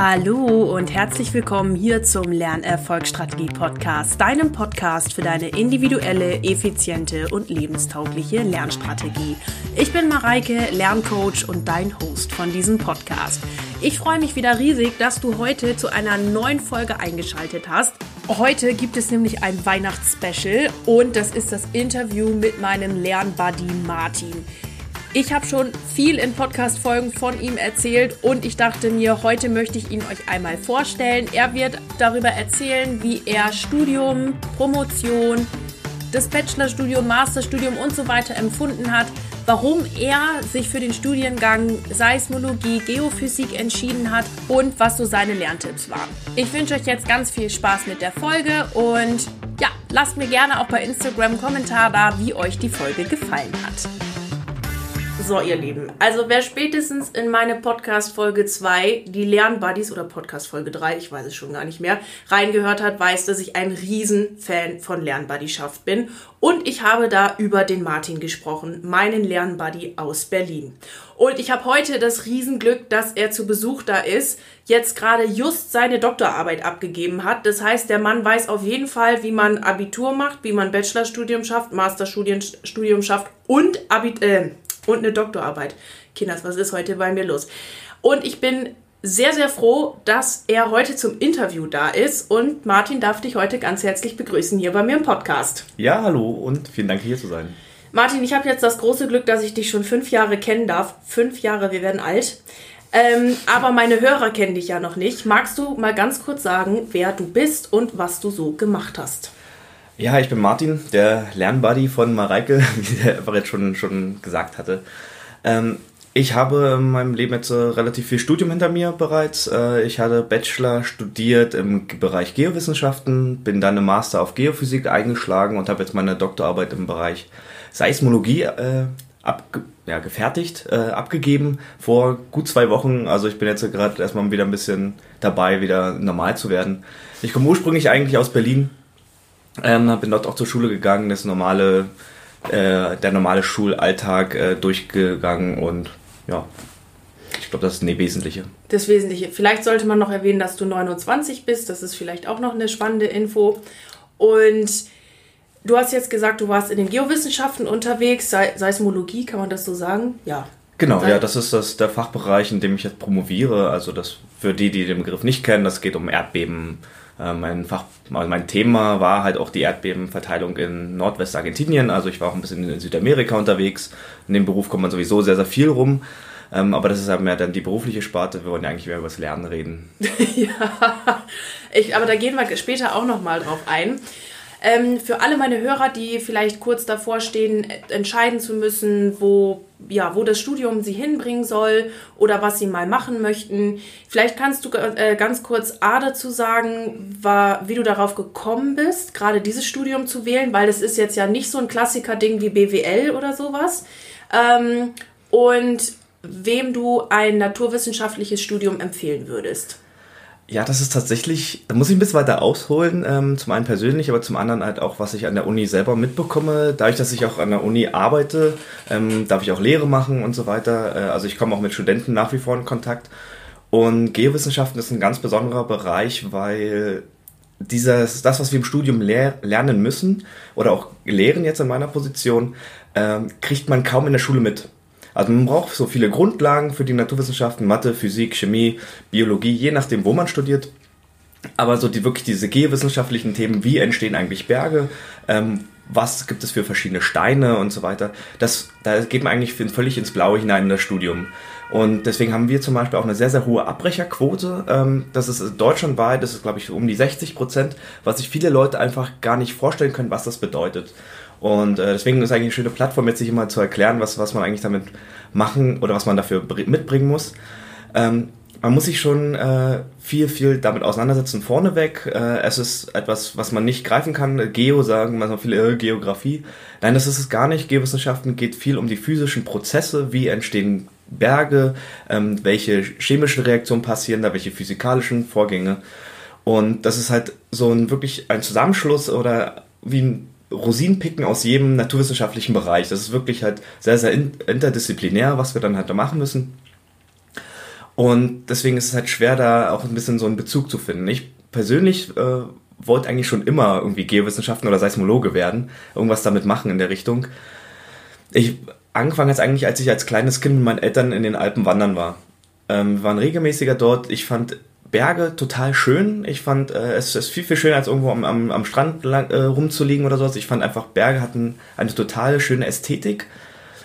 Hallo und herzlich willkommen hier zum Lernerfolgsstrategie Podcast, deinem Podcast für deine individuelle, effiziente und lebenstaugliche Lernstrategie. Ich bin Mareike, Lerncoach und dein Host von diesem Podcast. Ich freue mich wieder riesig, dass du heute zu einer neuen Folge eingeschaltet hast. Heute gibt es nämlich ein Weihnachtsspecial und das ist das Interview mit meinem Lernbuddy Martin. Ich habe schon viel in Podcast-Folgen von ihm erzählt und ich dachte mir, heute möchte ich ihn euch einmal vorstellen. Er wird darüber erzählen, wie er Studium, Promotion, das Bachelorstudium, Masterstudium und so weiter empfunden hat, warum er sich für den Studiengang Seismologie, Geophysik entschieden hat und was so seine Lerntipps waren. Ich wünsche euch jetzt ganz viel Spaß mit der Folge und ja, lasst mir gerne auch bei Instagram einen Kommentar da, wie euch die Folge gefallen hat. So, ihr Lieben. Also, wer spätestens in meine Podcast-Folge 2, die Lernbuddies oder Podcast-Folge 3, ich weiß es schon gar nicht mehr, reingehört hat, weiß, dass ich ein Riesenfan von Lernbuddyschaft bin. Und ich habe da über den Martin gesprochen, meinen Lernbuddy aus Berlin. Und ich habe heute das Riesenglück, dass er zu Besuch da ist, jetzt gerade just seine Doktorarbeit abgegeben hat. Das heißt, der Mann weiß auf jeden Fall, wie man Abitur macht, wie man Bachelorstudium schafft, Masterstudium schafft und Abit äh, und eine Doktorarbeit. Kinders, was ist heute bei mir los? Und ich bin sehr, sehr froh, dass er heute zum Interview da ist. Und Martin darf dich heute ganz herzlich begrüßen hier bei mir im Podcast. Ja, hallo und vielen Dank, hier zu sein. Martin, ich habe jetzt das große Glück, dass ich dich schon fünf Jahre kennen darf. Fünf Jahre, wir werden alt. Ähm, aber meine Hörer kennen dich ja noch nicht. Magst du mal ganz kurz sagen, wer du bist und was du so gemacht hast? Ja, ich bin Martin, der Lernbuddy von Mareike, wie der einfach jetzt schon, schon gesagt hatte. Ähm, ich habe in meinem Leben jetzt äh, relativ viel Studium hinter mir bereits. Äh, ich hatte Bachelor studiert im Bereich Geowissenschaften, bin dann im Master auf Geophysik eingeschlagen und habe jetzt meine Doktorarbeit im Bereich Seismologie äh, abge ja, gefertigt, äh, abgegeben vor gut zwei Wochen. Also ich bin jetzt gerade erstmal wieder ein bisschen dabei, wieder normal zu werden. Ich komme ursprünglich eigentlich aus Berlin, ähm, bin dort auch zur Schule gegangen, das normale, äh, der normale Schulalltag äh, durchgegangen und ja, ich glaube, das ist das Wesentliche. Das Wesentliche. Vielleicht sollte man noch erwähnen, dass du 29 bist. Das ist vielleicht auch noch eine spannende Info. Und du hast jetzt gesagt, du warst in den Geowissenschaften unterwegs, Se Seismologie, kann man das so sagen? Ja. Genau, ja, das ist das, der Fachbereich, in dem ich jetzt promoviere. Also das für die, die den Begriff nicht kennen, das geht um Erdbeben, mein Fach, also mein Thema war halt auch die Erdbebenverteilung in Nordwestargentinien. Also ich war auch ein bisschen in Südamerika unterwegs. In dem Beruf kommt man sowieso sehr, sehr viel rum. Ähm, aber das ist halt mehr dann die berufliche Sparte. Wir wollen ja eigentlich mehr über das Lernen reden. ja, ich, aber da gehen wir später auch nochmal drauf ein. Ähm, für alle meine Hörer, die vielleicht kurz davor stehen, entscheiden zu müssen, wo, ja, wo das Studium sie hinbringen soll oder was sie mal machen möchten, vielleicht kannst du äh, ganz kurz A dazu sagen, war, wie du darauf gekommen bist, gerade dieses Studium zu wählen, weil das ist jetzt ja nicht so ein Klassiker-Ding wie BWL oder sowas. Ähm, und wem du ein naturwissenschaftliches Studium empfehlen würdest. Ja, das ist tatsächlich, da muss ich ein bisschen weiter ausholen, ähm, zum einen persönlich, aber zum anderen halt auch, was ich an der Uni selber mitbekomme. Dadurch, dass ich auch an der Uni arbeite, ähm, darf ich auch Lehre machen und so weiter. Äh, also ich komme auch mit Studenten nach wie vor in Kontakt. Und Geowissenschaften ist ein ganz besonderer Bereich, weil dieses, das, was wir im Studium lehr lernen müssen oder auch lehren jetzt in meiner Position, ähm, kriegt man kaum in der Schule mit. Also man braucht so viele Grundlagen für die Naturwissenschaften, Mathe, Physik, Chemie, Biologie, je nachdem, wo man studiert. Aber so die wirklich diese geowissenschaftlichen Themen, wie entstehen eigentlich Berge, ähm, was gibt es für verschiedene Steine und so weiter, das, da geht man eigentlich völlig ins Blaue hinein in das Studium. Und deswegen haben wir zum Beispiel auch eine sehr, sehr hohe Abbrecherquote. Ähm, das ist deutschlandweit, das ist glaube ich um die 60 Prozent, was sich viele Leute einfach gar nicht vorstellen können, was das bedeutet. Und äh, deswegen ist eigentlich eine schöne Plattform, jetzt sich immer zu erklären, was, was man eigentlich damit machen oder was man dafür mitbringen muss. Ähm, man muss sich schon äh, viel, viel damit auseinandersetzen vorneweg. Äh, es ist etwas, was man nicht greifen kann. Geo sagen manchmal viele äh, Geografie. Nein, das ist es gar nicht. Geowissenschaften geht viel um die physischen Prozesse. Wie entstehen Berge? Ähm, welche chemischen Reaktionen passieren da? Welche physikalischen Vorgänge? Und das ist halt so ein wirklich ein Zusammenschluss oder wie ein Rosinen picken aus jedem naturwissenschaftlichen Bereich. Das ist wirklich halt sehr, sehr interdisziplinär, was wir dann halt da machen müssen. Und deswegen ist es halt schwer, da auch ein bisschen so einen Bezug zu finden. Ich persönlich äh, wollte eigentlich schon immer irgendwie Geowissenschaften oder Seismologe werden, irgendwas damit machen in der Richtung. Ich angefangen hat eigentlich, als ich als kleines Kind mit meinen Eltern in den Alpen wandern war. Ähm, wir waren regelmäßiger dort. Ich fand Berge total schön. Ich fand äh, es ist viel, viel schöner, als irgendwo am, am, am Strand lang, äh, rumzuliegen oder sowas. Ich fand einfach, Berge hatten eine total schöne Ästhetik.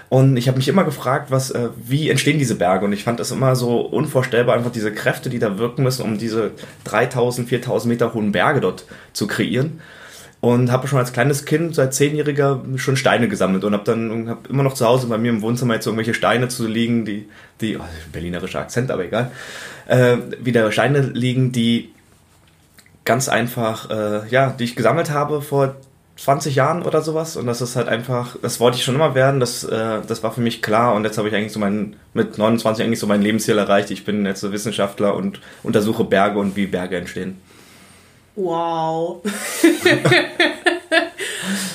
Und ich habe mich immer gefragt, was, äh, wie entstehen diese Berge? Und ich fand es immer so unvorstellbar, einfach diese Kräfte, die da wirken müssen, um diese 3000, 4000 Meter hohen Berge dort zu kreieren und habe schon als kleines Kind, seit zehnjähriger, schon Steine gesammelt und habe dann hab immer noch zu Hause bei mir im Wohnzimmer jetzt irgendwelche Steine zu liegen, die, die oh, berlinerischer Akzent, aber egal, äh, wieder Steine liegen, die ganz einfach, äh, ja, die ich gesammelt habe vor 20 Jahren oder sowas und das ist halt einfach, das wollte ich schon immer werden, das, äh, das war für mich klar und jetzt habe ich eigentlich so mein, mit 29 eigentlich so mein Lebensziel erreicht. Ich bin jetzt Wissenschaftler und untersuche Berge und wie Berge entstehen. Wow.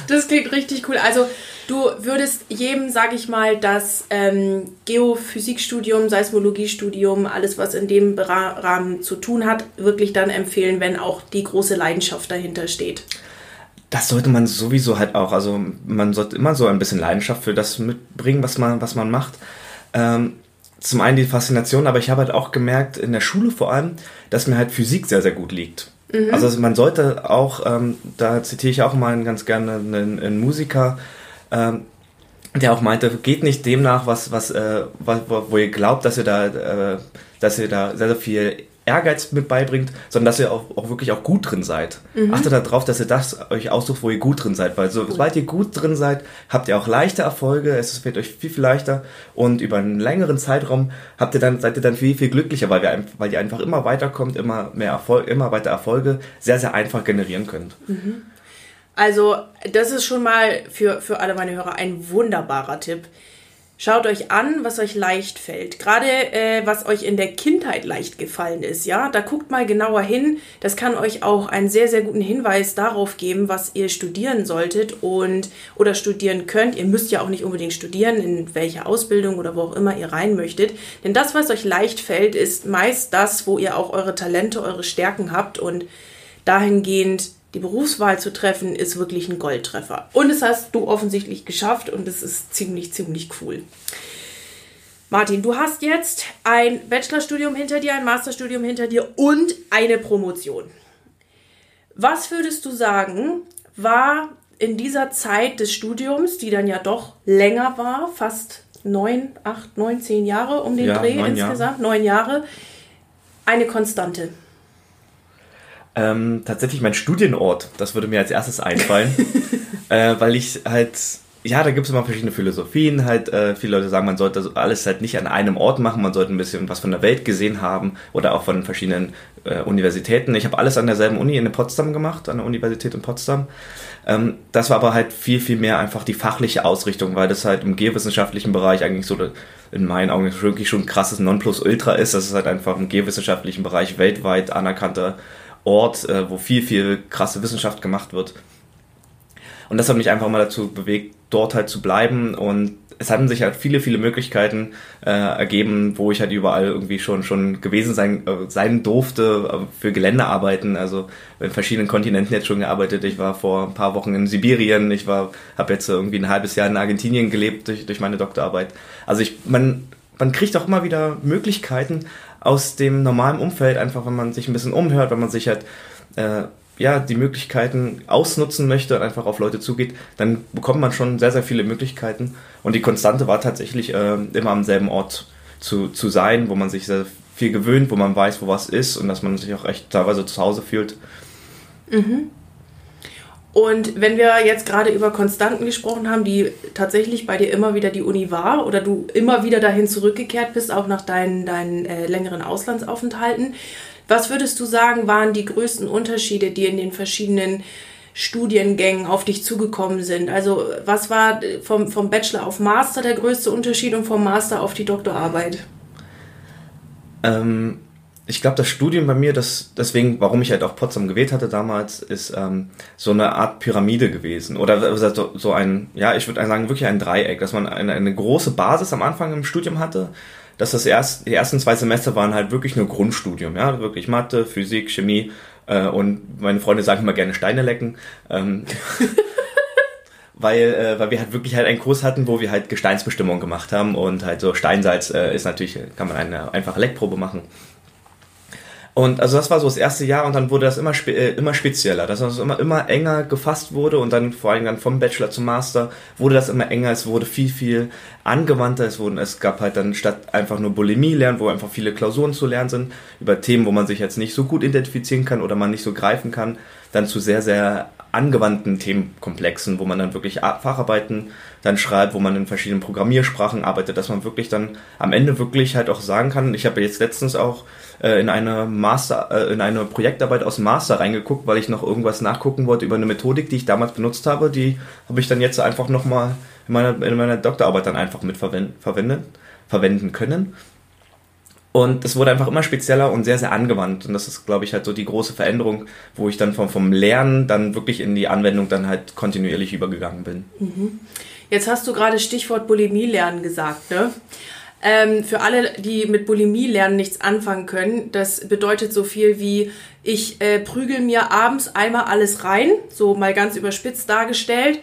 das klingt richtig cool. Also du würdest jedem, sag ich mal, das ähm, Geophysikstudium, Seismologiestudium, alles was in dem Rahmen zu tun hat, wirklich dann empfehlen, wenn auch die große Leidenschaft dahinter steht. Das sollte man sowieso halt auch. Also man sollte immer so ein bisschen Leidenschaft für das mitbringen, was man, was man macht. Ähm, zum einen die Faszination, aber ich habe halt auch gemerkt, in der Schule vor allem, dass mir halt Physik sehr, sehr gut liegt. Mhm. Also man sollte auch, ähm, da zitiere ich auch mal ganz gerne einen, einen Musiker, ähm, der auch meinte, geht nicht dem nach, was, was, äh, was, wo ihr glaubt, dass ihr da, äh, dass ihr da sehr, sehr viel Ehrgeiz mit beibringt, sondern dass ihr auch, auch wirklich auch gut drin seid. Mhm. Achtet darauf, dass ihr das euch aussucht, wo ihr gut drin seid, weil so, sobald ihr gut drin seid, habt ihr auch leichte Erfolge, es wird euch viel, viel leichter und über einen längeren Zeitraum habt ihr dann, seid ihr dann viel, viel glücklicher, weil, wir, weil ihr einfach immer weiterkommt, immer mehr Erfolg, immer weiter Erfolge sehr, sehr einfach generieren könnt. Mhm. Also, das ist schon mal für, für alle meine Hörer ein wunderbarer Tipp. Schaut euch an, was euch leicht fällt. Gerade äh, was euch in der Kindheit leicht gefallen ist, ja. Da guckt mal genauer hin. Das kann euch auch einen sehr, sehr guten Hinweis darauf geben, was ihr studieren solltet und oder studieren könnt. Ihr müsst ja auch nicht unbedingt studieren, in welche Ausbildung oder wo auch immer ihr rein möchtet. Denn das, was euch leicht fällt, ist meist das, wo ihr auch eure Talente, eure Stärken habt und dahingehend die Berufswahl zu treffen, ist wirklich ein Goldtreffer. Und es hast du offensichtlich geschafft und es ist ziemlich, ziemlich cool. Martin, du hast jetzt ein Bachelorstudium hinter dir, ein Masterstudium hinter dir und eine Promotion. Was würdest du sagen, war in dieser Zeit des Studiums, die dann ja doch länger war, fast neun, acht, neun, zehn Jahre um den ja, Dreh neun insgesamt, Jahre. neun Jahre, eine Konstante? Ähm, tatsächlich mein Studienort, das würde mir als erstes einfallen, äh, weil ich halt, ja, da gibt es immer verschiedene Philosophien, halt, äh, viele Leute sagen, man sollte alles halt nicht an einem Ort machen, man sollte ein bisschen was von der Welt gesehen haben oder auch von verschiedenen äh, Universitäten. Ich habe alles an derselben Uni in Potsdam gemacht, an der Universität in Potsdam. Ähm, das war aber halt viel, viel mehr einfach die fachliche Ausrichtung, weil das halt im geowissenschaftlichen Bereich eigentlich so in meinen Augen wirklich schon ein krasses Nonplusultra ist. Das ist halt einfach im geowissenschaftlichen Bereich weltweit anerkannter Ort, äh, wo viel, viel krasse Wissenschaft gemacht wird. Und das hat mich einfach mal dazu bewegt, dort halt zu bleiben. Und es hatten sich halt viele, viele Möglichkeiten äh, ergeben, wo ich halt überall irgendwie schon, schon gewesen sein, äh, sein durfte äh, für Geländearbeiten. Also in verschiedenen Kontinenten jetzt schon gearbeitet. Ich war vor ein paar Wochen in Sibirien. Ich war, habe jetzt irgendwie ein halbes Jahr in Argentinien gelebt durch, durch meine Doktorarbeit. Also ich, man, man kriegt auch immer wieder Möglichkeiten, aus dem normalen Umfeld, einfach wenn man sich ein bisschen umhört, wenn man sich halt äh, ja, die Möglichkeiten ausnutzen möchte und einfach auf Leute zugeht, dann bekommt man schon sehr, sehr viele Möglichkeiten. Und die Konstante war tatsächlich äh, immer am selben Ort zu, zu sein, wo man sich sehr viel gewöhnt, wo man weiß, wo was ist und dass man sich auch echt teilweise zu Hause fühlt. Mhm. Und wenn wir jetzt gerade über Konstanten gesprochen haben, die tatsächlich bei dir immer wieder die Uni war oder du immer wieder dahin zurückgekehrt bist, auch nach deinen, deinen äh, längeren Auslandsaufenthalten, was würdest du sagen, waren die größten Unterschiede, die in den verschiedenen Studiengängen auf dich zugekommen sind? Also was war vom, vom Bachelor auf Master der größte Unterschied und vom Master auf die Doktorarbeit? Ähm, ich glaube, das Studium bei mir, das, deswegen, warum ich halt auch Potsdam gewählt hatte damals, ist ähm, so eine Art Pyramide gewesen. Oder so, so ein, ja, ich würde sagen, wirklich ein Dreieck, dass man eine, eine große Basis am Anfang im Studium hatte, dass das erst, die ersten zwei Semester waren halt wirklich nur Grundstudium, ja, wirklich Mathe, Physik, Chemie äh, und meine Freunde sagen immer gerne Steine lecken. Ähm, weil, äh, weil wir halt wirklich halt einen Kurs hatten, wo wir halt Gesteinsbestimmung gemacht haben und halt so Steinsalz äh, ist natürlich, kann man eine einfache Leckprobe machen. Und also das war so das erste Jahr und dann wurde das immer, spe äh, immer spezieller, dass es immer, immer enger gefasst wurde und dann vor allem dann vom Bachelor zum Master wurde das immer enger, es wurde viel, viel angewandter, es, wurden, es gab halt dann statt einfach nur Bulimie lernen, wo einfach viele Klausuren zu lernen sind, über Themen, wo man sich jetzt nicht so gut identifizieren kann oder man nicht so greifen kann, dann zu sehr, sehr angewandten Themenkomplexen, wo man dann wirklich Facharbeiten dann schreibt, wo man in verschiedenen Programmiersprachen arbeitet, dass man wirklich dann am Ende wirklich halt auch sagen kann, ich habe jetzt letztens auch äh, in eine Master, äh, in eine Projektarbeit aus dem Master reingeguckt, weil ich noch irgendwas nachgucken wollte über eine Methodik, die ich damals benutzt habe, die habe ich dann jetzt einfach nochmal in meiner, in meiner Doktorarbeit dann einfach mit verwenden, verwenden können. Und es wurde einfach immer spezieller und sehr, sehr angewandt. Und das ist, glaube ich, halt so die große Veränderung, wo ich dann vom, vom Lernen dann wirklich in die Anwendung dann halt kontinuierlich übergegangen bin. Mhm. Jetzt hast du gerade Stichwort Bulimie lernen gesagt, ne? Ähm, für alle, die mit Bulimie lernen nichts anfangen können, das bedeutet so viel wie, ich äh, prügel mir abends einmal alles rein, so mal ganz überspitzt dargestellt,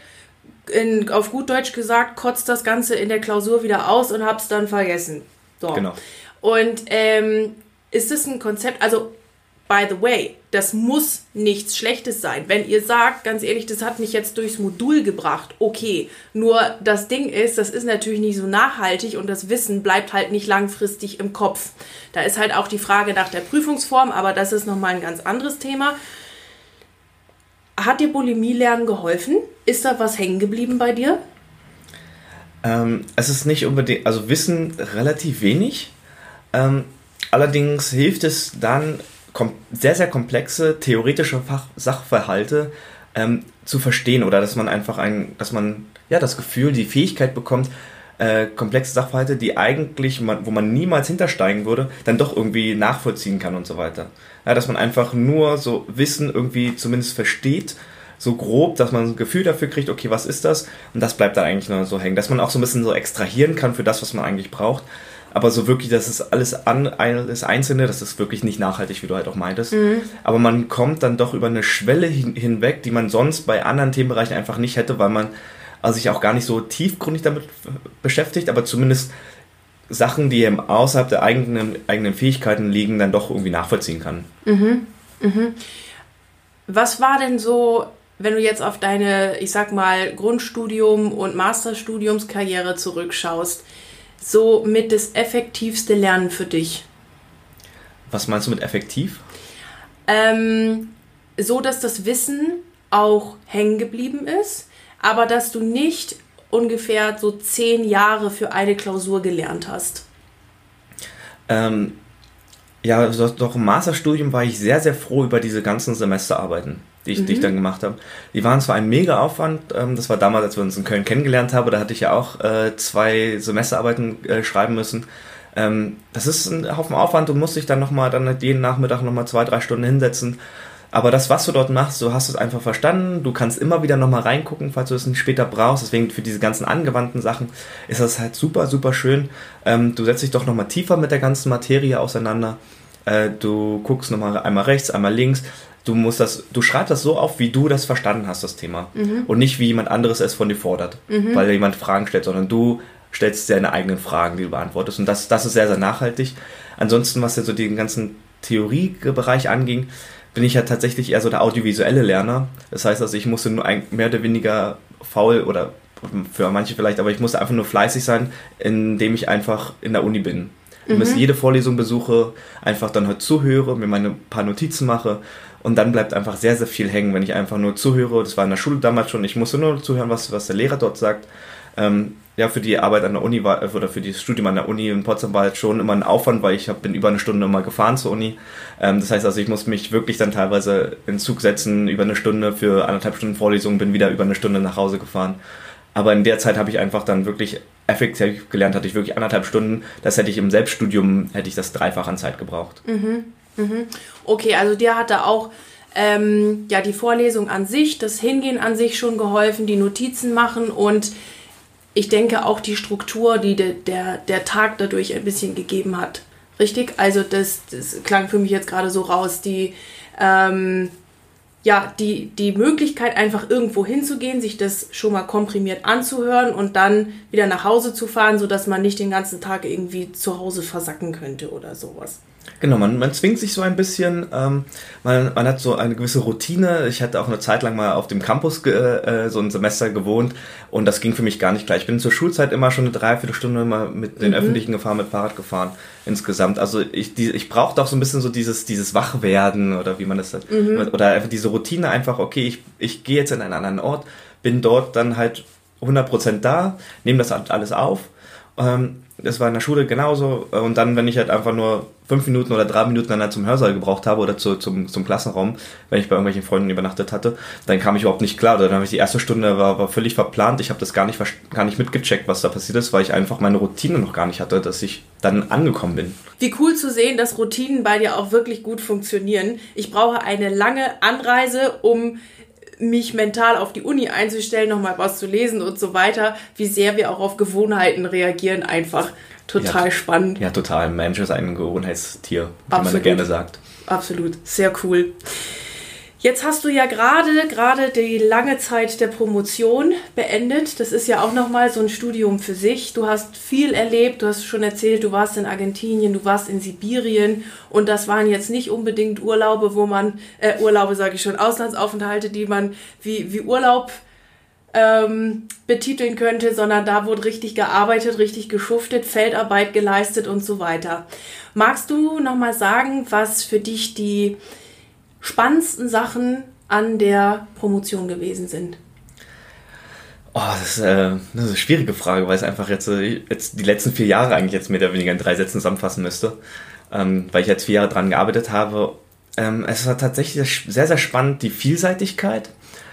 in, auf gut Deutsch gesagt, kotzt das Ganze in der Klausur wieder aus und hab's dann vergessen. So. Genau. Und ähm, ist das ein Konzept, also by the way, das muss nichts Schlechtes sein. Wenn ihr sagt, ganz ehrlich, das hat mich jetzt durchs Modul gebracht, okay. Nur das Ding ist, das ist natürlich nicht so nachhaltig und das Wissen bleibt halt nicht langfristig im Kopf. Da ist halt auch die Frage nach der Prüfungsform, aber das ist nochmal ein ganz anderes Thema. Hat dir Bulimie-Lernen geholfen? Ist da was hängen geblieben bei dir? Ähm, es ist nicht unbedingt, also Wissen relativ wenig. Ähm, allerdings hilft es dann, sehr, sehr komplexe theoretische Fach Sachverhalte ähm, zu verstehen oder dass man einfach ein, dass man ja das Gefühl, die Fähigkeit bekommt, äh, komplexe Sachverhalte, die eigentlich, man, wo man niemals hintersteigen würde, dann doch irgendwie nachvollziehen kann und so weiter. Ja, dass man einfach nur so Wissen irgendwie zumindest versteht, so grob, dass man ein Gefühl dafür kriegt, okay, was ist das? Und das bleibt dann eigentlich nur so hängen. Dass man auch so ein bisschen so extrahieren kann für das, was man eigentlich braucht aber so wirklich, das ist alles an, alles Einzelne, das ist wirklich nicht nachhaltig, wie du halt auch meintest. Mhm. Aber man kommt dann doch über eine Schwelle hin, hinweg, die man sonst bei anderen Themenbereichen einfach nicht hätte, weil man also sich auch gar nicht so tiefgründig damit beschäftigt, aber zumindest Sachen, die eben außerhalb der eigenen, eigenen Fähigkeiten liegen, dann doch irgendwie nachvollziehen kann. Mhm. Mhm. Was war denn so, wenn du jetzt auf deine, ich sag mal, Grundstudium und Masterstudiumskarriere zurückschaust? So mit das effektivste Lernen für dich? Was meinst du mit effektiv? Ähm, so, dass das Wissen auch hängen geblieben ist, aber dass du nicht ungefähr so zehn Jahre für eine Klausur gelernt hast. Ähm, ja, doch im Masterstudium war ich sehr, sehr froh über diese ganzen Semesterarbeiten die ich, mhm. die ich dann gemacht habe. Die waren zwar ein mega Aufwand, ähm, das war damals, als wir uns in Köln kennengelernt haben, da hatte ich ja auch äh, zwei Semesterarbeiten äh, schreiben müssen. Ähm, das ist ein Haufen Aufwand, du musst dich dann nochmal, dann jeden Nachmittag nochmal zwei, drei Stunden hinsetzen. Aber das, was du dort machst, du hast es einfach verstanden. Du kannst immer wieder nochmal reingucken, falls du es nicht später brauchst. Deswegen für diese ganzen angewandten Sachen ist das halt super, super schön. Ähm, du setzt dich doch nochmal tiefer mit der ganzen Materie auseinander. Äh, du guckst nochmal einmal rechts, einmal links du musst das, du schreibst das so auf, wie du das verstanden hast, das Thema. Mhm. Und nicht, wie jemand anderes es von dir fordert, mhm. weil jemand Fragen stellt, sondern du stellst deine eigenen Fragen, die du beantwortest. Und das, das ist sehr, sehr nachhaltig. Ansonsten, was ja so den ganzen Theoriebereich anging, bin ich ja tatsächlich eher so der audiovisuelle Lerner. Das heißt also, ich musste nur ein, mehr oder weniger faul oder für manche vielleicht, aber ich musste einfach nur fleißig sein, indem ich einfach in der Uni bin. Mhm. Ich jede Vorlesung besuche, einfach dann halt zuhöre, mir meine paar Notizen mache und dann bleibt einfach sehr, sehr viel hängen, wenn ich einfach nur zuhöre. Das war in der Schule damals schon. Ich musste nur zuhören, was, was der Lehrer dort sagt. Ähm, ja, für die Arbeit an der Uni war, oder für das Studium an der Uni in Potsdam war halt schon immer ein Aufwand, weil ich hab, bin über eine Stunde immer gefahren zur Uni. Ähm, das heißt also, ich muss mich wirklich dann teilweise in Zug setzen, über eine Stunde für anderthalb Stunden Vorlesung, bin wieder über eine Stunde nach Hause gefahren. Aber in der Zeit habe ich einfach dann wirklich effektiv gelernt, hatte ich wirklich anderthalb Stunden. Das hätte ich im Selbststudium, hätte ich das dreifach an Zeit gebraucht. Mhm. Mhm. Okay, also dir hat da auch ähm, ja die Vorlesung an sich, das Hingehen an sich schon geholfen, die Notizen machen und ich denke auch die Struktur, die de, der, der Tag dadurch ein bisschen gegeben hat. Richtig? Also das, das klang für mich jetzt gerade so raus, die, ähm, ja, die, die Möglichkeit, einfach irgendwo hinzugehen, sich das schon mal komprimiert anzuhören und dann wieder nach Hause zu fahren, sodass man nicht den ganzen Tag irgendwie zu Hause versacken könnte oder sowas. Genau, man, man zwingt sich so ein bisschen, ähm, man, man hat so eine gewisse Routine. Ich hatte auch eine Zeit lang mal auf dem Campus äh, so ein Semester gewohnt und das ging für mich gar nicht gleich. Ich bin zur Schulzeit immer schon eine Dreiviertelstunde immer mit den mhm. Öffentlichen gefahren, mit Fahrrad gefahren insgesamt. Also ich, die, ich brauchte auch so ein bisschen so dieses, dieses Wachwerden oder wie man das sagt. Mhm. Oder einfach diese Routine einfach, okay, ich, ich gehe jetzt in einen anderen Ort, bin dort dann halt 100% da, nehme das alles auf. Ähm, das war in der Schule genauso. Und dann, wenn ich halt einfach nur fünf Minuten oder drei Minuten dann halt zum Hörsaal gebraucht habe oder zu, zum, zum Klassenraum, wenn ich bei irgendwelchen Freunden übernachtet hatte, dann kam ich überhaupt nicht klar. Dann habe ich die erste Stunde war, war völlig verplant. Ich habe das gar nicht, gar nicht mitgecheckt, was da passiert ist, weil ich einfach meine Routine noch gar nicht hatte, dass ich dann angekommen bin. Wie cool zu sehen, dass Routinen bei dir auch wirklich gut funktionieren. Ich brauche eine lange Anreise, um mich mental auf die Uni einzustellen, nochmal was zu lesen und so weiter, wie sehr wir auch auf Gewohnheiten reagieren, einfach total ja, spannend. Ja, total. Mensch ist ein Gewohnheitstier, wie man gerne sagt. Absolut, sehr cool. Jetzt hast du ja gerade gerade die lange Zeit der Promotion beendet. Das ist ja auch noch mal so ein Studium für sich. Du hast viel erlebt. Du hast schon erzählt, du warst in Argentinien, du warst in Sibirien und das waren jetzt nicht unbedingt Urlaube, wo man äh, Urlaube sage ich schon Auslandsaufenthalte, die man wie wie Urlaub ähm, betiteln könnte, sondern da wurde richtig gearbeitet, richtig geschuftet, Feldarbeit geleistet und so weiter. Magst du noch mal sagen, was für dich die spannendsten Sachen an der Promotion gewesen sind? Oh, das ist, äh, das ist eine schwierige Frage, weil es einfach jetzt, äh, jetzt die letzten vier Jahre eigentlich jetzt mehr oder weniger in drei Sätzen zusammenfassen müsste. Ähm, weil ich jetzt vier Jahre dran gearbeitet habe. Ähm, es war tatsächlich sehr, sehr spannend, die Vielseitigkeit.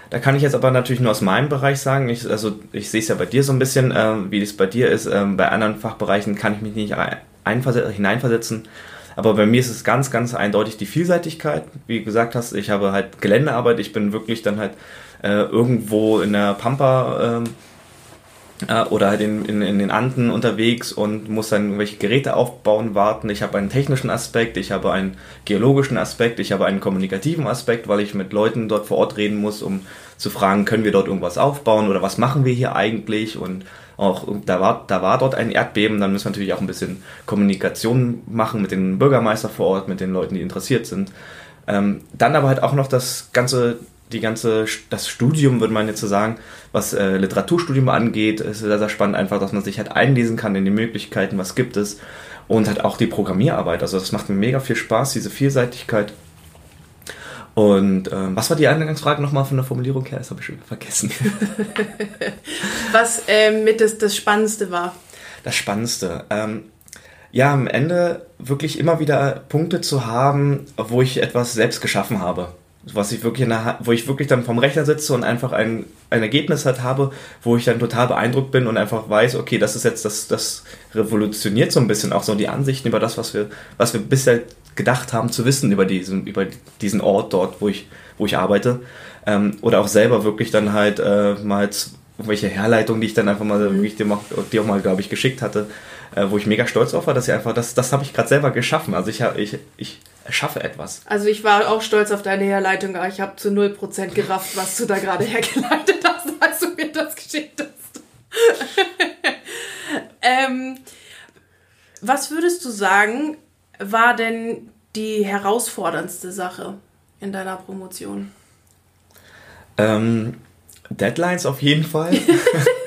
Da kann ich jetzt aber natürlich nur aus meinem Bereich sagen. Ich, also ich sehe es ja bei dir so ein bisschen, äh, wie es bei dir ist. Ähm, bei anderen Fachbereichen kann ich mich nicht hineinversetzen. Aber bei mir ist es ganz, ganz eindeutig die Vielseitigkeit. Wie du gesagt hast, ich habe halt Geländearbeit, ich bin wirklich dann halt äh, irgendwo in der Pampa ähm, äh, oder halt in, in, in, den Anden unterwegs und muss dann irgendwelche Geräte aufbauen, warten. Ich habe einen technischen Aspekt, ich habe einen geologischen Aspekt, ich habe einen kommunikativen Aspekt, weil ich mit Leuten dort vor Ort reden muss, um zu fragen, können wir dort irgendwas aufbauen oder was machen wir hier eigentlich und auch da war, da war dort ein Erdbeben, dann müssen wir natürlich auch ein bisschen Kommunikation machen mit dem Bürgermeister vor Ort, mit den Leuten, die interessiert sind. Ähm, dann aber halt auch noch das ganze, die ganze, das Studium, würde man jetzt so sagen, was äh, Literaturstudium angeht, ist sehr, sehr spannend einfach, dass man sich halt einlesen kann in die Möglichkeiten, was gibt es und halt auch die Programmierarbeit. Also das macht mir mega viel Spaß, diese Vielseitigkeit. Und ähm, was war die Eingangsfrage nochmal von der Formulierung her? Das habe ich schon vergessen. was ähm, mit das, das Spannendste war? Das Spannendste. Ähm, ja, am Ende wirklich immer wieder Punkte zu haben, wo ich etwas selbst geschaffen habe. Was ich wirklich der, wo ich wirklich dann vom Rechner sitze und einfach ein, ein Ergebnis halt habe, wo ich dann total beeindruckt bin und einfach weiß, okay, das ist jetzt, das, das revolutioniert so ein bisschen auch so die Ansichten über das, was wir, was wir bisher gedacht haben zu wissen über diesen, über diesen Ort dort, wo ich, wo ich arbeite. Ähm, oder auch selber wirklich dann halt äh, mal irgendwelche Herleitungen, die ich dann einfach mal, mhm. ich dir, mal, dir auch mal, glaube ich, geschickt hatte, äh, wo ich mega stolz auf war, dass ich einfach, das, das habe ich gerade selber geschaffen. Also ich, ich, ich schaffe etwas. Also ich war auch stolz auf deine Herleitung, aber ich habe zu 0% gerafft, was du da gerade hergeleitet hast, als du mir das geschickt hast. ähm, was würdest du sagen, war denn die herausforderndste Sache in deiner Promotion? Ähm, Deadlines auf jeden Fall.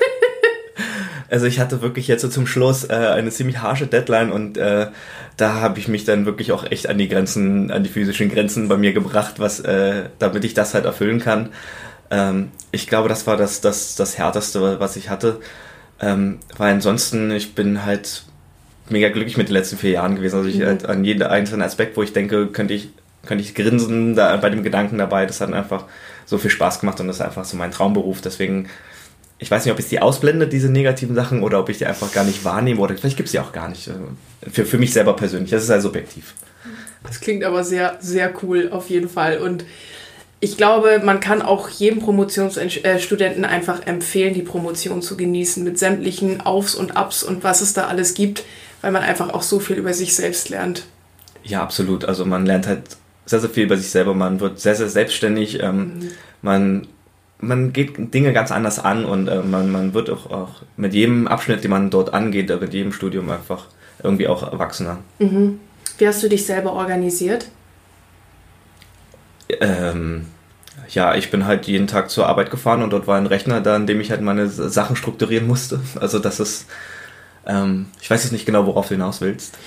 also ich hatte wirklich jetzt so zum Schluss äh, eine ziemlich harsche Deadline und äh, da habe ich mich dann wirklich auch echt an die Grenzen, an die physischen Grenzen bei mir gebracht, was, äh, damit ich das halt erfüllen kann. Ähm, ich glaube, das war das, das, das Härteste, was ich hatte. Ähm, weil ansonsten, ich bin halt mega glücklich mit den letzten vier Jahren gewesen. Also ich mhm. halt an jeden einzelnen Aspekt, wo ich denke, könnte ich, könnte ich grinsen da, bei dem Gedanken dabei. Das hat einfach so viel Spaß gemacht und das ist einfach so mein Traumberuf. Deswegen, ich weiß nicht, ob ich die ausblende, diese negativen Sachen, oder ob ich die einfach gar nicht wahrnehme oder vielleicht gibt es die auch gar nicht. Für, für mich selber persönlich. Das ist halt subjektiv. Das klingt aber sehr, sehr cool auf jeden Fall. Und ich glaube, man kann auch jedem Promotionsstudenten einfach empfehlen, die Promotion zu genießen mit sämtlichen Aufs und Abs und was es da alles gibt, weil man einfach auch so viel über sich selbst lernt. Ja, absolut. Also man lernt halt sehr, sehr viel über sich selber, man wird sehr, sehr selbstständig, ähm, mhm. man, man geht Dinge ganz anders an und äh, man, man wird auch, auch mit jedem Abschnitt, den man dort angeht, äh, mit jedem Studium einfach irgendwie auch erwachsener. Mhm. Wie hast du dich selber organisiert? Ähm, ja, ich bin halt jeden Tag zur Arbeit gefahren und dort war ein Rechner da, an dem ich halt meine Sachen strukturieren musste. Also das ist, ähm, ich weiß jetzt nicht genau, worauf du hinaus willst.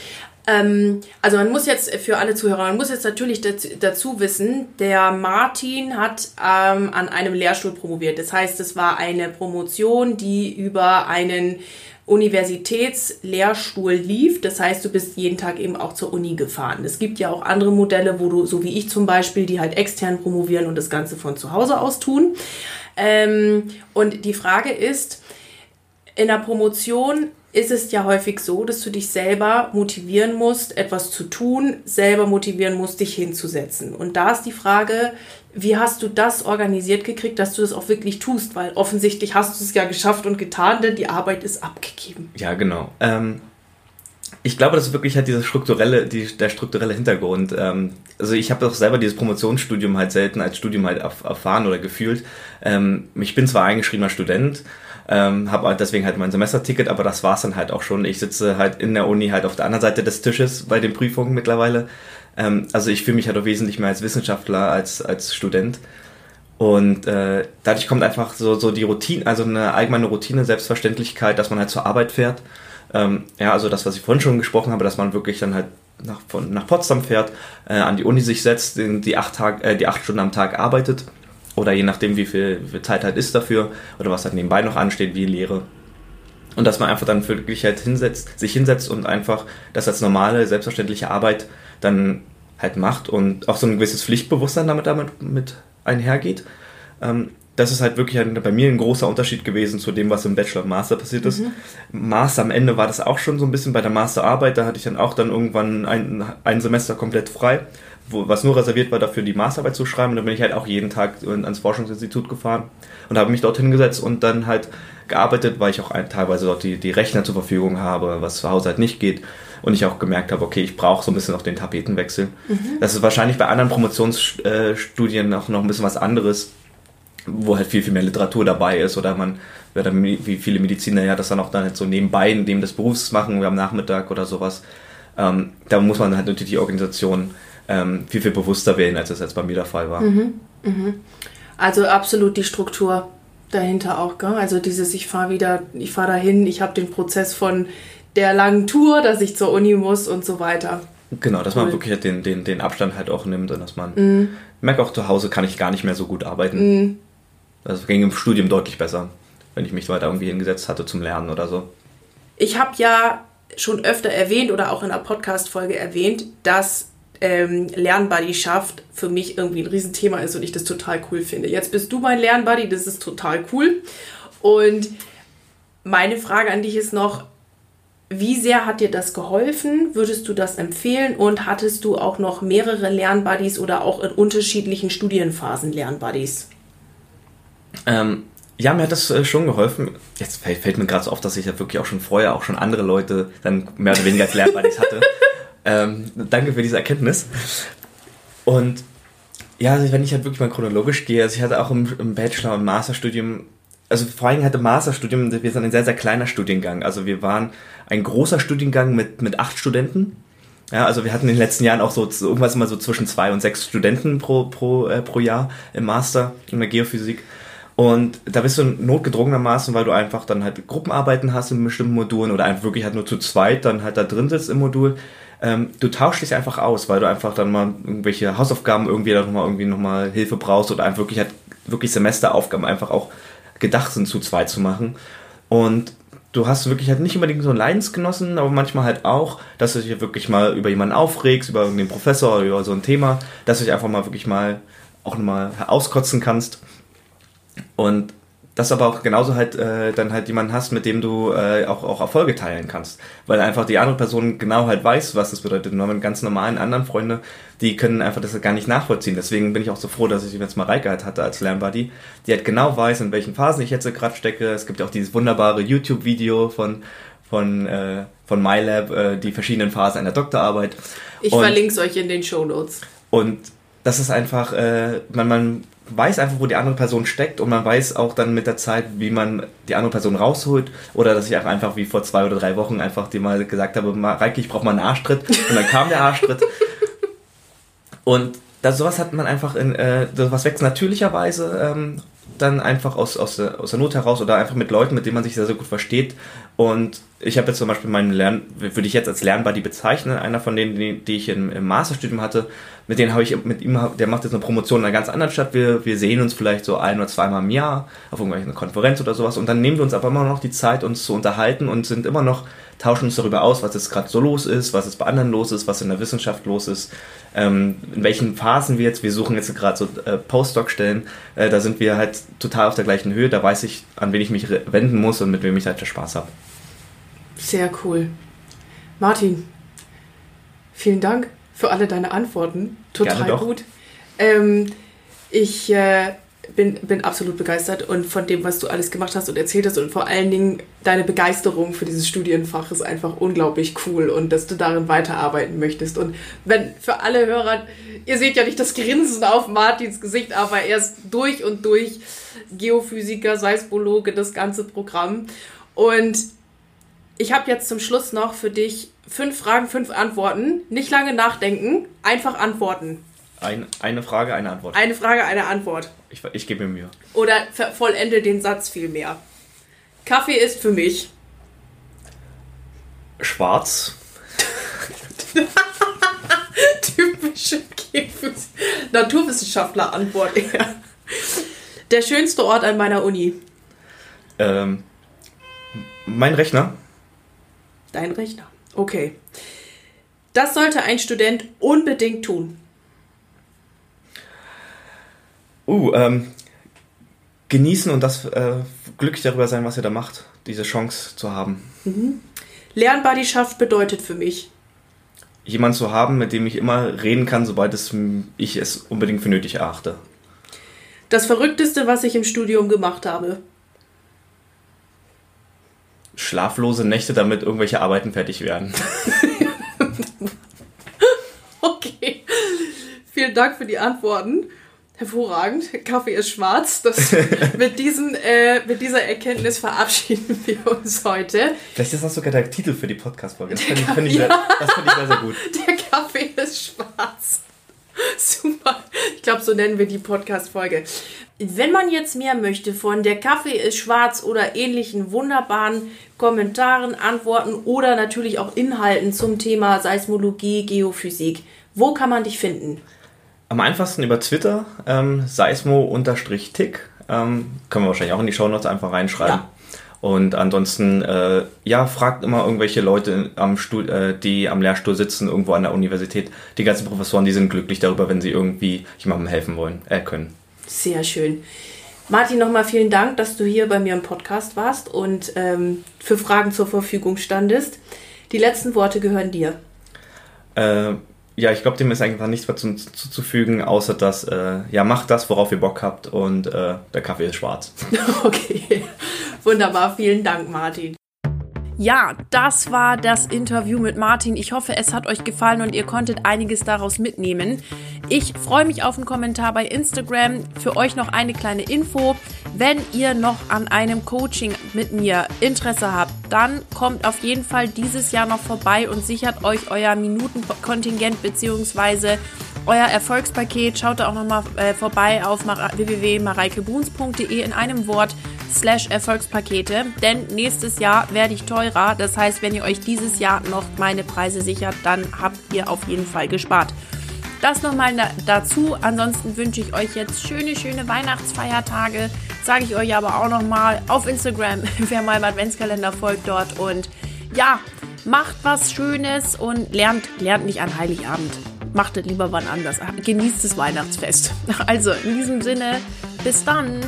Ähm, also man muss jetzt für alle Zuhörer, man muss jetzt natürlich dazu, dazu wissen, der Martin hat ähm, an einem Lehrstuhl promoviert. Das heißt, es war eine Promotion, die über einen Universitätslehrstuhl lief. Das heißt, du bist jeden Tag eben auch zur Uni gefahren. Es gibt ja auch andere Modelle, wo du, so wie ich zum Beispiel, die halt extern promovieren und das Ganze von zu Hause aus tun. Ähm, und die Frage ist, in der Promotion ist es ja häufig so, dass du dich selber motivieren musst, etwas zu tun, selber motivieren musst, dich hinzusetzen. Und da ist die Frage, wie hast du das organisiert gekriegt, dass du das auch wirklich tust? Weil offensichtlich hast du es ja geschafft und getan, denn die Arbeit ist abgegeben. Ja, genau. Ähm, ich glaube, das ist wirklich halt dieser strukturelle, die, der strukturelle Hintergrund. Ähm, also ich habe auch selber dieses Promotionsstudium halt selten als Studium halt erfahren oder gefühlt. Ähm, ich bin zwar eingeschriebener Student, ähm, habe halt deswegen halt mein Semesterticket, aber das war's dann halt auch schon. Ich sitze halt in der Uni halt auf der anderen Seite des Tisches bei den Prüfungen mittlerweile. Ähm, also ich fühle mich halt auch wesentlich mehr als Wissenschaftler als als Student. Und äh, dadurch kommt einfach so, so die Routine, also eine allgemeine Routine, Selbstverständlichkeit, dass man halt zur Arbeit fährt. Ähm, ja, also das, was ich vorhin schon gesprochen habe, dass man wirklich dann halt nach, von, nach Potsdam fährt, äh, an die Uni sich setzt, die acht, Tag, äh, die acht Stunden am Tag arbeitet oder je nachdem, wie viel, wie viel Zeit halt ist dafür oder was halt nebenbei noch ansteht, wie Lehre. Und dass man einfach dann wirklich halt hinsetzt, sich hinsetzt und einfach das als normale, selbstverständliche Arbeit dann halt macht und auch so ein gewisses Pflichtbewusstsein damit, damit mit einhergeht. Ähm, das ist halt wirklich halt bei mir ein großer Unterschied gewesen zu dem, was im Bachelor und Master passiert ist. Mhm. Master am Ende war das auch schon so ein bisschen bei der Masterarbeit, da hatte ich dann auch dann irgendwann ein, ein Semester komplett frei wo, was nur reserviert war, dafür die Masterarbeit zu schreiben. Und dann bin ich halt auch jeden Tag ans Forschungsinstitut gefahren und habe mich dort hingesetzt und dann halt gearbeitet, weil ich auch ein, teilweise dort die, die Rechner zur Verfügung habe, was zu Hause halt nicht geht. Und ich auch gemerkt habe, okay, ich brauche so ein bisschen auch den Tapetenwechsel. Mhm. Das ist wahrscheinlich bei anderen Promotionsstudien auch noch ein bisschen was anderes, wo halt viel, viel mehr Literatur dabei ist oder man, wie viele Mediziner ja das dann auch dann halt so nebenbei, neben des Berufs machen, am Nachmittag oder sowas. Ähm, da muss man halt natürlich die Organisation ähm, viel, viel bewusster wählen, als es jetzt bei mir der Fall war. Mhm, mh. Also absolut die Struktur dahinter auch, gell? Also dieses, ich fahre wieder, ich fahre dahin, ich habe den Prozess von der langen Tour, dass ich zur Uni muss und so weiter. Genau, dass cool. man wirklich halt den, den, den Abstand halt auch nimmt und dass man mm. merkt auch zu Hause kann ich gar nicht mehr so gut arbeiten. Mm. Das ging im Studium deutlich besser, wenn ich mich weiter irgendwie hingesetzt hatte zum Lernen oder so. Ich habe ja schon öfter erwähnt oder auch in einer Podcast-Folge erwähnt, dass ähm, Lernbuddy schafft, für mich irgendwie ein Riesenthema ist und ich das total cool finde. Jetzt bist du mein Lernbuddy, das ist total cool. Und meine Frage an dich ist noch, wie sehr hat dir das geholfen? Würdest du das empfehlen? Und hattest du auch noch mehrere Lernbuddies oder auch in unterschiedlichen Studienphasen Lernbuddies? Ähm, ja, mir hat das äh, schon geholfen. Jetzt fällt, fällt mir gerade so auf, dass ich ja wirklich auch schon vorher auch schon andere Leute dann mehr oder weniger als Lernbuddies hatte. Ähm, danke für diese Erkenntnis. Und ja, also wenn ich halt wirklich mal chronologisch gehe, also ich hatte auch im, im Bachelor- und Masterstudium, also vor allem hatte Masterstudium, wir sind ein sehr, sehr kleiner Studiengang. Also wir waren ein großer Studiengang mit, mit acht Studenten. Ja, also wir hatten in den letzten Jahren auch so irgendwas immer so zwischen zwei und sechs Studenten pro, pro, äh, pro Jahr im Master in der Geophysik. Und da bist du notgedrungenermaßen, weil du einfach dann halt Gruppenarbeiten hast in bestimmten Modulen oder einfach wirklich halt nur zu zweit dann halt da drin sitzt im Modul, ähm, du tauschst dich einfach aus, weil du einfach dann mal irgendwelche Hausaufgaben irgendwie nochmal irgendwie nochmal Hilfe brauchst oder einfach wirklich halt wirklich Semesteraufgaben einfach auch gedacht sind, zu zweit zu machen. Und du hast wirklich halt nicht unbedingt so einen Leidensgenossen, aber manchmal halt auch, dass du dich wirklich mal über jemanden aufregst, über irgendeinen Professor oder über so ein Thema, dass du dich einfach mal wirklich mal auch nochmal auskotzen kannst. Und dass du aber auch genauso halt äh, dann halt jemanden hast, mit dem du äh, auch, auch Erfolge teilen kannst. Weil einfach die andere Person genau halt weiß, was das bedeutet. Nur mit ganz normalen anderen Freunde, die können einfach das gar nicht nachvollziehen. Deswegen bin ich auch so froh, dass ich jetzt mal Reike halt hatte als Lernbuddy, die halt genau weiß, in welchen Phasen ich jetzt gerade stecke. Es gibt ja auch dieses wunderbare YouTube-Video von von, äh, von MyLab, äh, die verschiedenen Phasen einer Doktorarbeit. Ich verlinke es euch in den Show Notes. Und das ist einfach, äh, man, man weiß einfach, wo die andere Person steckt und man weiß auch dann mit der Zeit, wie man die andere Person rausholt. Oder dass ich auch einfach wie vor zwei oder drei Wochen einfach dir mal gesagt habe, Reike, ich brauche mal einen Arschtritt. Und dann kam der Arschtritt. und das, sowas hat man einfach in, äh, sowas wächst natürlicherweise ähm, dann einfach aus, aus, der, aus der Not heraus oder einfach mit Leuten, mit denen man sich sehr, sehr gut versteht. Und ich habe jetzt zum Beispiel meinen Lern, würde ich jetzt als Lernbuddy bezeichnen, einer von denen, die, die ich im, im Masterstudium hatte, mit denen habe ich, mit ihm, der macht jetzt eine Promotion in einer ganz anderen Stadt. Wir, wir sehen uns vielleicht so ein oder zweimal im Jahr auf irgendeiner Konferenz oder sowas. Und dann nehmen wir uns aber immer noch die Zeit, uns zu unterhalten und sind immer noch, tauschen uns darüber aus, was jetzt gerade so los ist, was jetzt bei anderen los ist, was in der Wissenschaft los ist, ähm, in welchen Phasen wir jetzt, wir suchen jetzt gerade so äh, Postdoc-Stellen, äh, da sind wir halt total auf der gleichen Höhe, da weiß ich, an wen ich mich wenden muss und mit wem ich halt Spaß habe. Sehr cool. Martin, vielen Dank für alle deine Antworten. Total gut. Ähm, ich äh, bin, bin absolut begeistert und von dem, was du alles gemacht hast und erzählt hast und vor allen Dingen deine Begeisterung für dieses Studienfach ist einfach unglaublich cool und dass du darin weiterarbeiten möchtest. Und wenn für alle Hörer, ihr seht ja nicht das Grinsen auf Martins Gesicht, aber er ist durch und durch Geophysiker, Seismologe, das ganze Programm. Und ich habe jetzt zum Schluss noch für dich fünf Fragen, fünf Antworten. Nicht lange nachdenken, einfach antworten. Ein, eine Frage, eine Antwort. Eine Frage, eine Antwort. Ich, ich gebe mir Mühe. Oder vollende den Satz viel mehr. Kaffee ist für mich. Schwarz. Typische Naturwissenschaftler-Antwort eher. Der schönste Ort an meiner Uni. Ähm, mein Rechner. Dein Rechner. Okay. Das sollte ein Student unbedingt tun. Uh, ähm, genießen und das äh, glücklich darüber sein, was er da macht, diese Chance zu haben. Mhm. Lernbuddy-Schaft bedeutet für mich. Jemand zu haben, mit dem ich immer reden kann, sobald es, ich es unbedingt für nötig erachte. Das Verrückteste, was ich im Studium gemacht habe. Schlaflose Nächte, damit irgendwelche Arbeiten fertig werden. okay. Vielen Dank für die Antworten. Hervorragend. Kaffee ist schwarz. Das, mit, diesen, äh, mit dieser Erkenntnis verabschieden wir uns heute. Vielleicht ist das sogar der Titel für die Podcast-Folge. Das finde ich, find ich, ja. find ich sehr, sehr gut. Der Kaffee ist schwarz. Super. Ich glaube, so nennen wir die Podcast-Folge. Wenn man jetzt mehr möchte von der Kaffee ist schwarz oder ähnlichen wunderbaren Kommentaren, Antworten oder natürlich auch Inhalten zum Thema Seismologie, Geophysik, wo kann man dich finden? Am einfachsten über Twitter, ähm, seismo-tick. Ähm, können wir wahrscheinlich auch in die Shownotes einfach reinschreiben. Ja. Und ansonsten, äh, ja, fragt immer irgendwelche Leute, am Stuhl, äh, die am Lehrstuhl sitzen, irgendwo an der Universität. Die ganzen Professoren, die sind glücklich darüber, wenn sie irgendwie jemandem helfen wollen, äh, können. Sehr schön. Martin, nochmal vielen Dank, dass du hier bei mir im Podcast warst und ähm, für Fragen zur Verfügung standest. Die letzten Worte gehören dir. Äh, ja, ich glaube, dem ist einfach nichts mehr zuzufügen, außer dass, äh, ja, macht das, worauf ihr Bock habt und äh, der Kaffee ist schwarz. Okay, wunderbar. Vielen Dank, Martin. Ja, das war das Interview mit Martin. Ich hoffe, es hat euch gefallen und ihr konntet einiges daraus mitnehmen. Ich freue mich auf einen Kommentar bei Instagram. Für euch noch eine kleine Info. Wenn ihr noch an einem Coaching mit mir Interesse habt, dann kommt auf jeden Fall dieses Jahr noch vorbei und sichert euch euer Minutenkontingent bzw. euer Erfolgspaket. Schaut da auch nochmal äh, vorbei auf www.mareikebuhns.de in einem Wort slash Erfolgspakete, denn nächstes Jahr werde ich teurer. Das heißt, wenn ihr euch dieses Jahr noch meine Preise sichert, dann habt ihr auf jeden Fall gespart. Das nochmal dazu. Ansonsten wünsche ich euch jetzt schöne, schöne Weihnachtsfeiertage. Sage ich euch aber auch nochmal auf Instagram, wer meinem Adventskalender folgt dort. Und ja, macht was Schönes und lernt, lernt nicht an Heiligabend. Macht es lieber wann anders. Genießt das Weihnachtsfest. Also in diesem Sinne, bis dann.